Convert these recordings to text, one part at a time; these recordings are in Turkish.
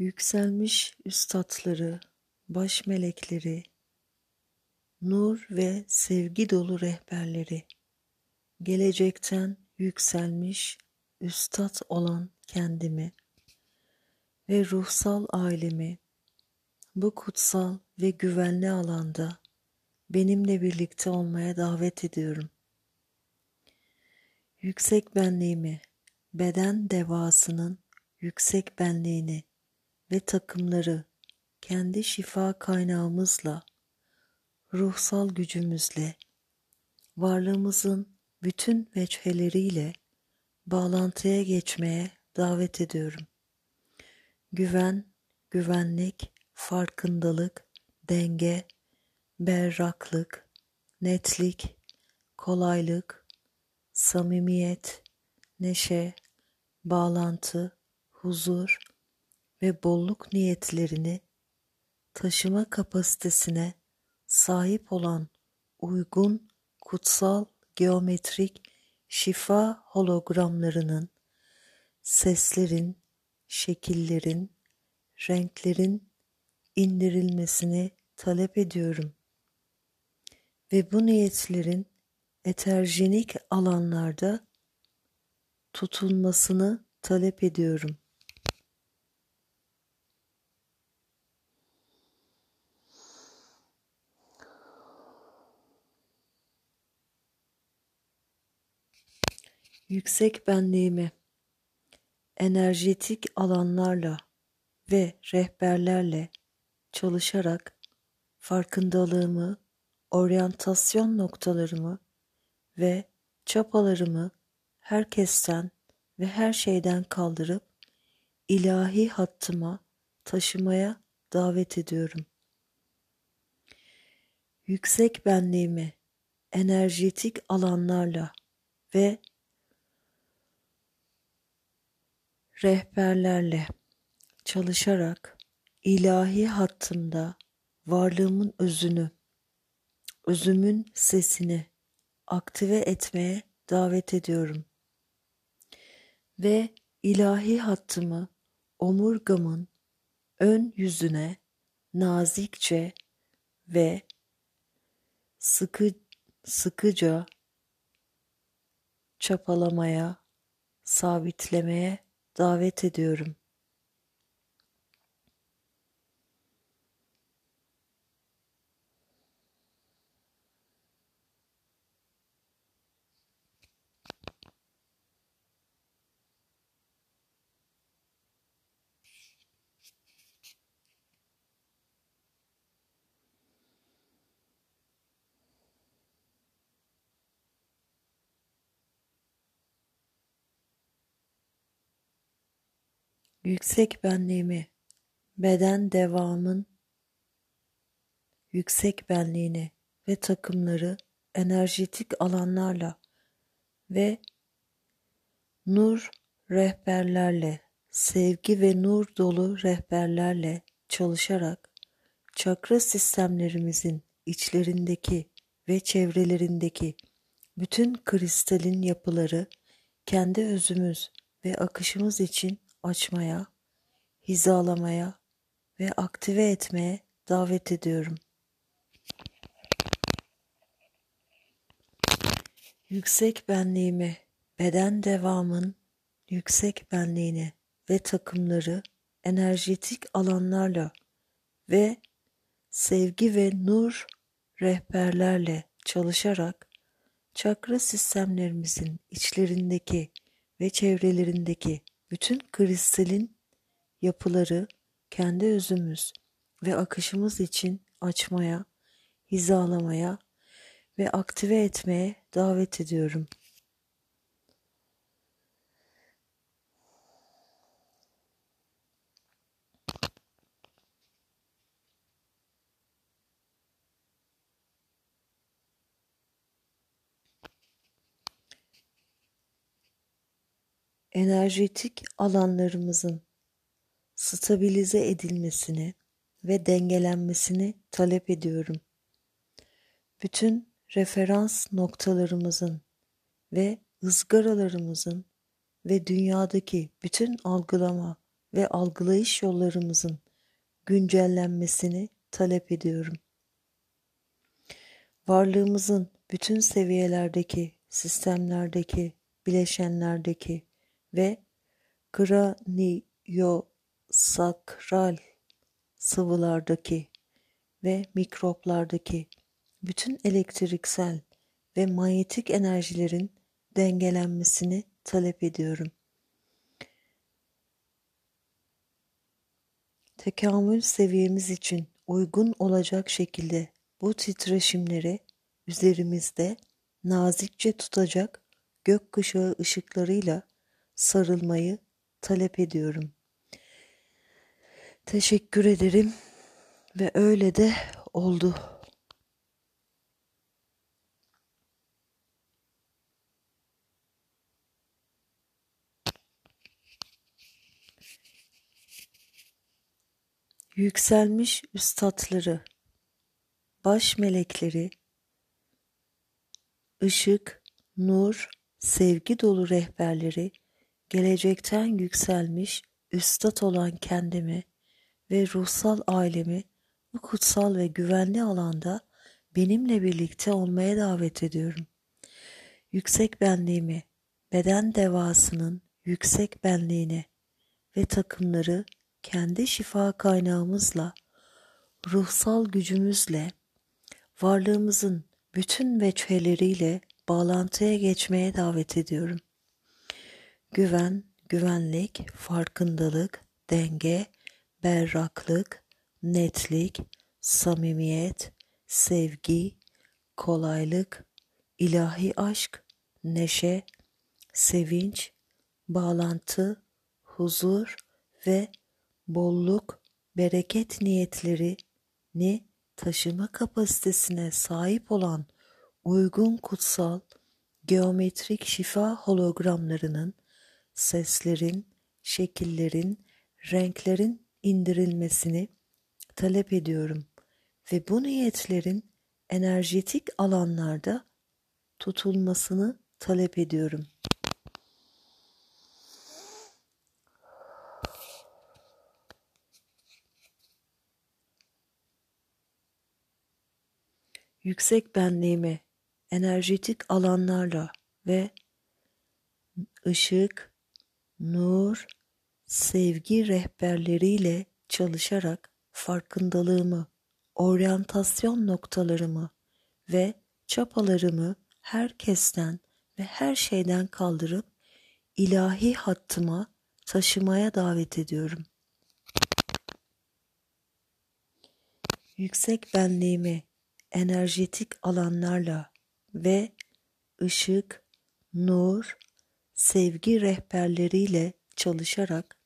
Yükselmiş üstatları, baş melekleri, nur ve sevgi dolu rehberleri, gelecekten yükselmiş üstad olan kendimi ve ruhsal ailemi bu kutsal ve güvenli alanda benimle birlikte olmaya davet ediyorum. Yüksek benliğimi, beden devasının yüksek benliğini ve takımları kendi şifa kaynağımızla, ruhsal gücümüzle, varlığımızın bütün veçheleriyle bağlantıya geçmeye davet ediyorum. Güven, güvenlik, farkındalık, denge, berraklık, netlik, kolaylık, samimiyet, neşe, bağlantı, huzur ve bolluk niyetlerini taşıma kapasitesine sahip olan uygun kutsal geometrik şifa hologramlarının seslerin, şekillerin, renklerin indirilmesini talep ediyorum. Ve bu niyetlerin eterjenik alanlarda tutulmasını talep ediyorum. Yüksek benliğimi enerjetik alanlarla ve rehberlerle çalışarak farkındalığımı, oryantasyon noktalarımı ve çapalarımı herkesten ve her şeyden kaldırıp ilahi hattıma taşımaya davet ediyorum. Yüksek benliğimi enerjetik alanlarla ve rehberlerle çalışarak ilahi hattımda varlığımın özünü, özümün sesini aktive etmeye davet ediyorum. Ve ilahi hattımı omurgamın ön yüzüne nazikçe ve sıkı sıkıca çapalamaya, sabitlemeye davet ediyorum. Yüksek benliğimi, beden devamın yüksek benliğini ve takımları enerjetik alanlarla ve nur rehberlerle, sevgi ve nur dolu rehberlerle çalışarak çakra sistemlerimizin içlerindeki ve çevrelerindeki bütün kristalin yapıları kendi özümüz ve akışımız için açmaya, hizalamaya ve aktive etmeye davet ediyorum. Yüksek benliğimi, beden devamın yüksek benliğini ve takımları enerjetik alanlarla ve sevgi ve nur rehberlerle çalışarak çakra sistemlerimizin içlerindeki ve çevrelerindeki bütün kristalin yapıları kendi özümüz ve akışımız için açmaya, hizalamaya ve aktive etmeye davet ediyorum. Enerjetik alanlarımızın stabilize edilmesini ve dengelenmesini talep ediyorum. Bütün referans noktalarımızın ve ızgaralarımızın ve dünyadaki bütün algılama ve algılayış yollarımızın güncellenmesini talep ediyorum. Varlığımızın bütün seviyelerdeki, sistemlerdeki, bileşenlerdeki ve kraniyosakral sıvılardaki ve mikroplardaki bütün elektriksel ve manyetik enerjilerin dengelenmesini talep ediyorum. Tekamül seviyemiz için uygun olacak şekilde bu titreşimleri üzerimizde nazikçe tutacak gökkuşağı ışıklarıyla sarılmayı talep ediyorum. Teşekkür ederim ve öyle de oldu. Yükselmiş üstadları, baş melekleri, ışık, nur, sevgi dolu rehberleri, gelecekten yükselmiş üstad olan kendimi ve ruhsal ailemi bu kutsal ve güvenli alanda benimle birlikte olmaya davet ediyorum. Yüksek benliğimi, beden devasının yüksek benliğine ve takımları kendi şifa kaynağımızla, ruhsal gücümüzle, varlığımızın bütün veçheleriyle bağlantıya geçmeye davet ediyorum. Güven, güvenlik, farkındalık, denge, berraklık, netlik, samimiyet, sevgi, kolaylık, ilahi aşk, neşe, sevinç, bağlantı, huzur ve bolluk, bereket niyetlerini taşıma kapasitesine sahip olan uygun kutsal geometrik şifa hologramlarının seslerin, şekillerin, renklerin indirilmesini talep ediyorum ve bu niyetlerin enerjetik alanlarda tutulmasını talep ediyorum. Yüksek benliğimi enerjetik alanlarla ve ışık, nur, sevgi rehberleriyle çalışarak farkındalığımı, oryantasyon noktalarımı ve çapalarımı herkesten ve her şeyden kaldırıp ilahi hattıma taşımaya davet ediyorum. Yüksek benliğimi enerjetik alanlarla ve ışık, nur, sevgi rehberleriyle çalışarak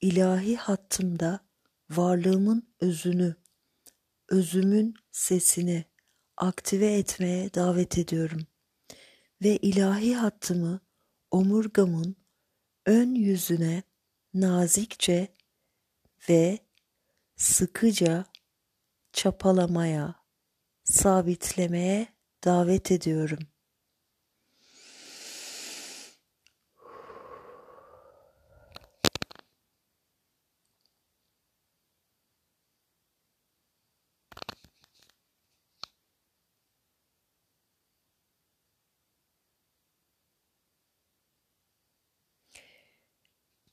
ilahi hattımda varlığımın özünü, özümün sesini aktive etmeye davet ediyorum ve ilahi hattımı omurgamın ön yüzüne nazikçe ve sıkıca çapalamaya, sabitlemeye davet ediyorum.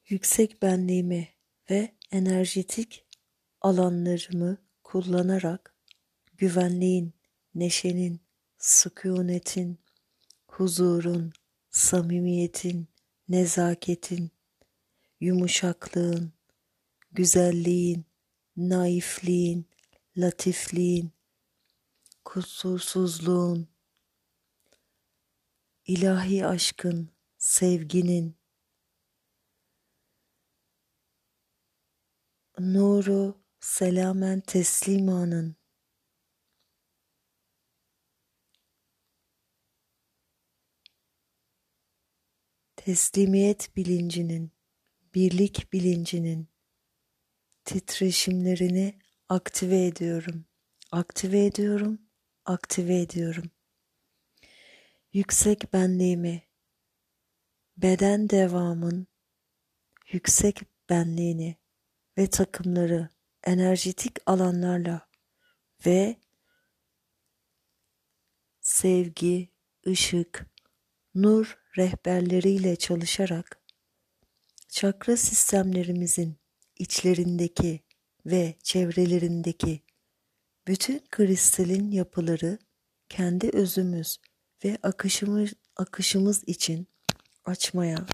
Yüksek benliğimi ve enerjetik alanlarımı kullanarak güvenliğin, neşenin, sükunetin, huzurun, samimiyetin, nezaketin, yumuşaklığın, güzelliğin, naifliğin, latifliğin, kusursuzluğun, ilahi aşkın, sevginin, nuru selamen teslimanın teslimiyet bilincinin, birlik bilincinin titreşimlerini aktive ediyorum. Aktive ediyorum, aktive ediyorum. Yüksek benliğimi, beden devamın yüksek benliğini ve takımları enerjetik alanlarla ve sevgi, ışık, nur rehberleriyle çalışarak çakra sistemlerimizin içlerindeki ve çevrelerindeki bütün kristalin yapıları kendi özümüz ve akışımız, akışımız için açmaya,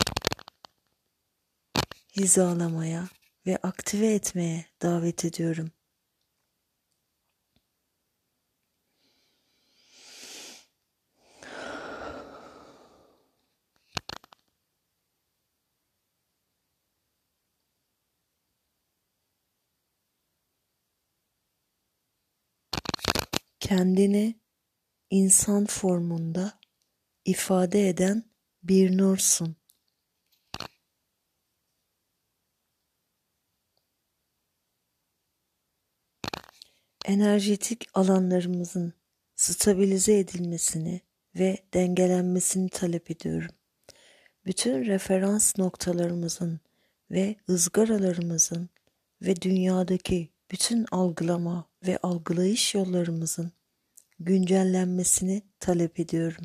hizalamaya ve aktive etmeye davet ediyorum. kendini insan formunda ifade eden bir nursun. Enerjetik alanlarımızın stabilize edilmesini ve dengelenmesini talep ediyorum. Bütün referans noktalarımızın ve ızgaralarımızın ve dünyadaki bütün algılama ve algılayış yollarımızın güncellenmesini talep ediyorum.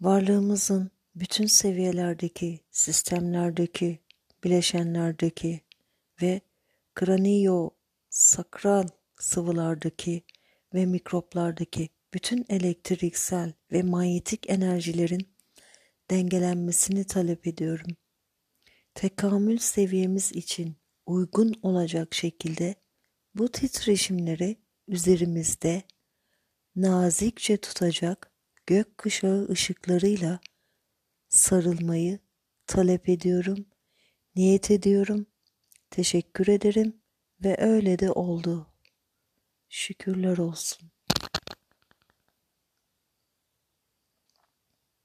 Varlığımızın bütün seviyelerdeki, sistemlerdeki, bileşenlerdeki ve kraniyo sakral sıvılardaki ve mikroplardaki bütün elektriksel ve manyetik enerjilerin dengelenmesini talep ediyorum. Tekamül seviyemiz için uygun olacak şekilde bu titreşimleri üzerimizde nazikçe tutacak gök kuşağı ışıklarıyla sarılmayı talep ediyorum, niyet ediyorum, teşekkür ederim ve öyle de oldu. Şükürler olsun.